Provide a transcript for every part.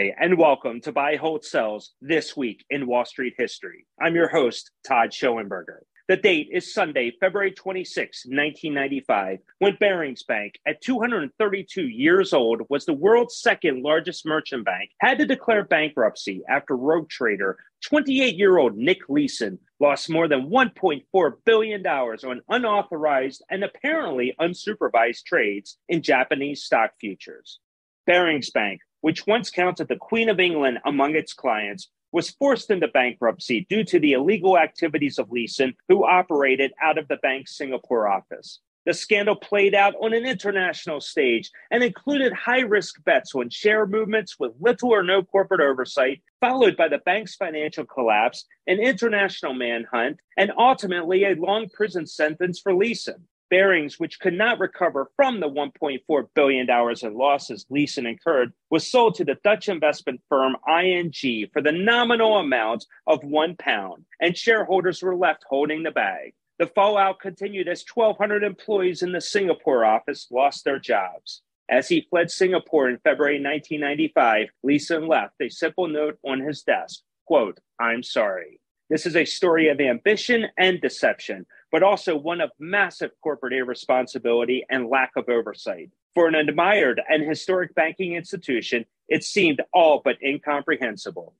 Hi, and welcome to Buy, Hold, Sells This Week in Wall Street History. I'm your host, Todd Schoenberger. The date is Sunday, February 26, 1995, when Barings Bank, at 232 years old, was the world's second largest merchant bank, had to declare bankruptcy after rogue trader 28 year old Nick Leeson lost more than $1.4 billion on unauthorized and apparently unsupervised trades in Japanese stock futures. Barings Bank, which once counted the Queen of England among its clients, was forced into bankruptcy due to the illegal activities of Leeson, who operated out of the bank's Singapore office. The scandal played out on an international stage and included high risk bets on share movements with little or no corporate oversight, followed by the bank's financial collapse, an international manhunt, and ultimately a long prison sentence for Leeson. Barings, which could not recover from the $1.4 billion in losses Leeson incurred, was sold to the Dutch investment firm ING for the nominal amount of one pound, and shareholders were left holding the bag. The fallout continued as 1,200 employees in the Singapore office lost their jobs. As he fled Singapore in February 1995, Leeson left a simple note on his desk, quote, I'm sorry. This is a story of ambition and deception, but also one of massive corporate irresponsibility and lack of oversight. For an admired and historic banking institution, it seemed all but incomprehensible.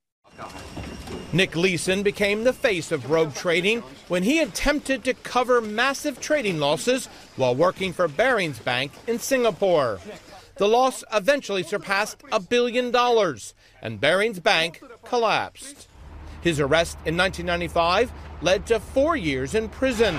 Nick Leeson became the face of rogue trading when he attempted to cover massive trading losses while working for Barings Bank in Singapore. The loss eventually surpassed a billion dollars, and Barings Bank collapsed. His arrest in 1995 led to four years in prison.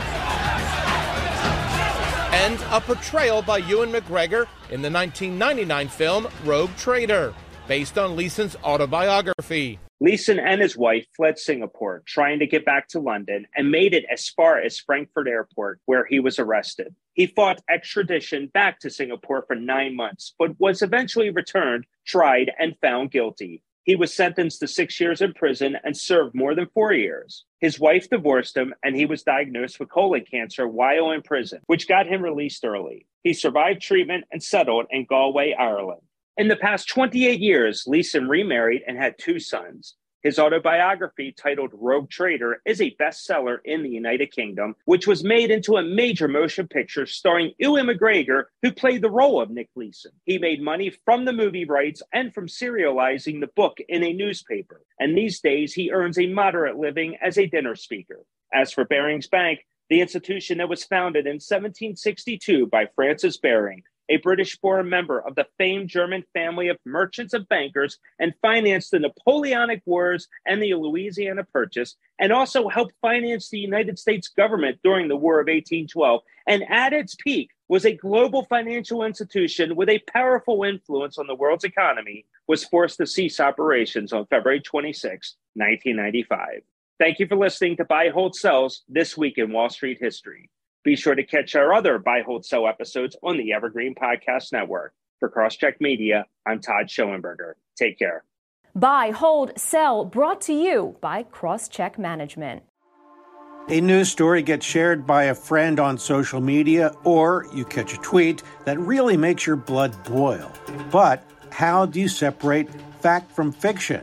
And a portrayal by Ewan McGregor in the 1999 film Rogue Trader, based on Leeson's autobiography. Leeson and his wife fled Singapore, trying to get back to London, and made it as far as Frankfurt Airport, where he was arrested. He fought extradition back to Singapore for nine months, but was eventually returned, tried, and found guilty. He was sentenced to six years in prison and served more than four years. His wife divorced him, and he was diagnosed with colon cancer while in prison, which got him released early. He survived treatment and settled in Galway, Ireland. In the past 28 years, Leeson remarried and had two sons. His autobiography, titled Rogue Trader, is a bestseller in the United Kingdom, which was made into a major motion picture starring Ewan McGregor, who played the role of Nick Leeson. He made money from the movie rights and from serializing the book in a newspaper, and these days he earns a moderate living as a dinner speaker. As for Barings Bank, the institution that was founded in 1762 by Francis Baring a British born member of the famed German family of merchants and bankers, and financed the Napoleonic Wars and the Louisiana Purchase, and also helped finance the United States government during the War of 1812. And at its peak, was a global financial institution with a powerful influence on the world's economy, was forced to cease operations on February 26, 1995. Thank you for listening to Buy, Hold, Sells this week in Wall Street history. Be sure to catch our other Buy, Hold, Sell episodes on the Evergreen Podcast Network. For Crosscheck Media, I'm Todd Schoenberger. Take care. Buy, hold, sell, brought to you by Crosscheck Management. A news story gets shared by a friend on social media, or you catch a tweet that really makes your blood boil. But how do you separate fact from fiction?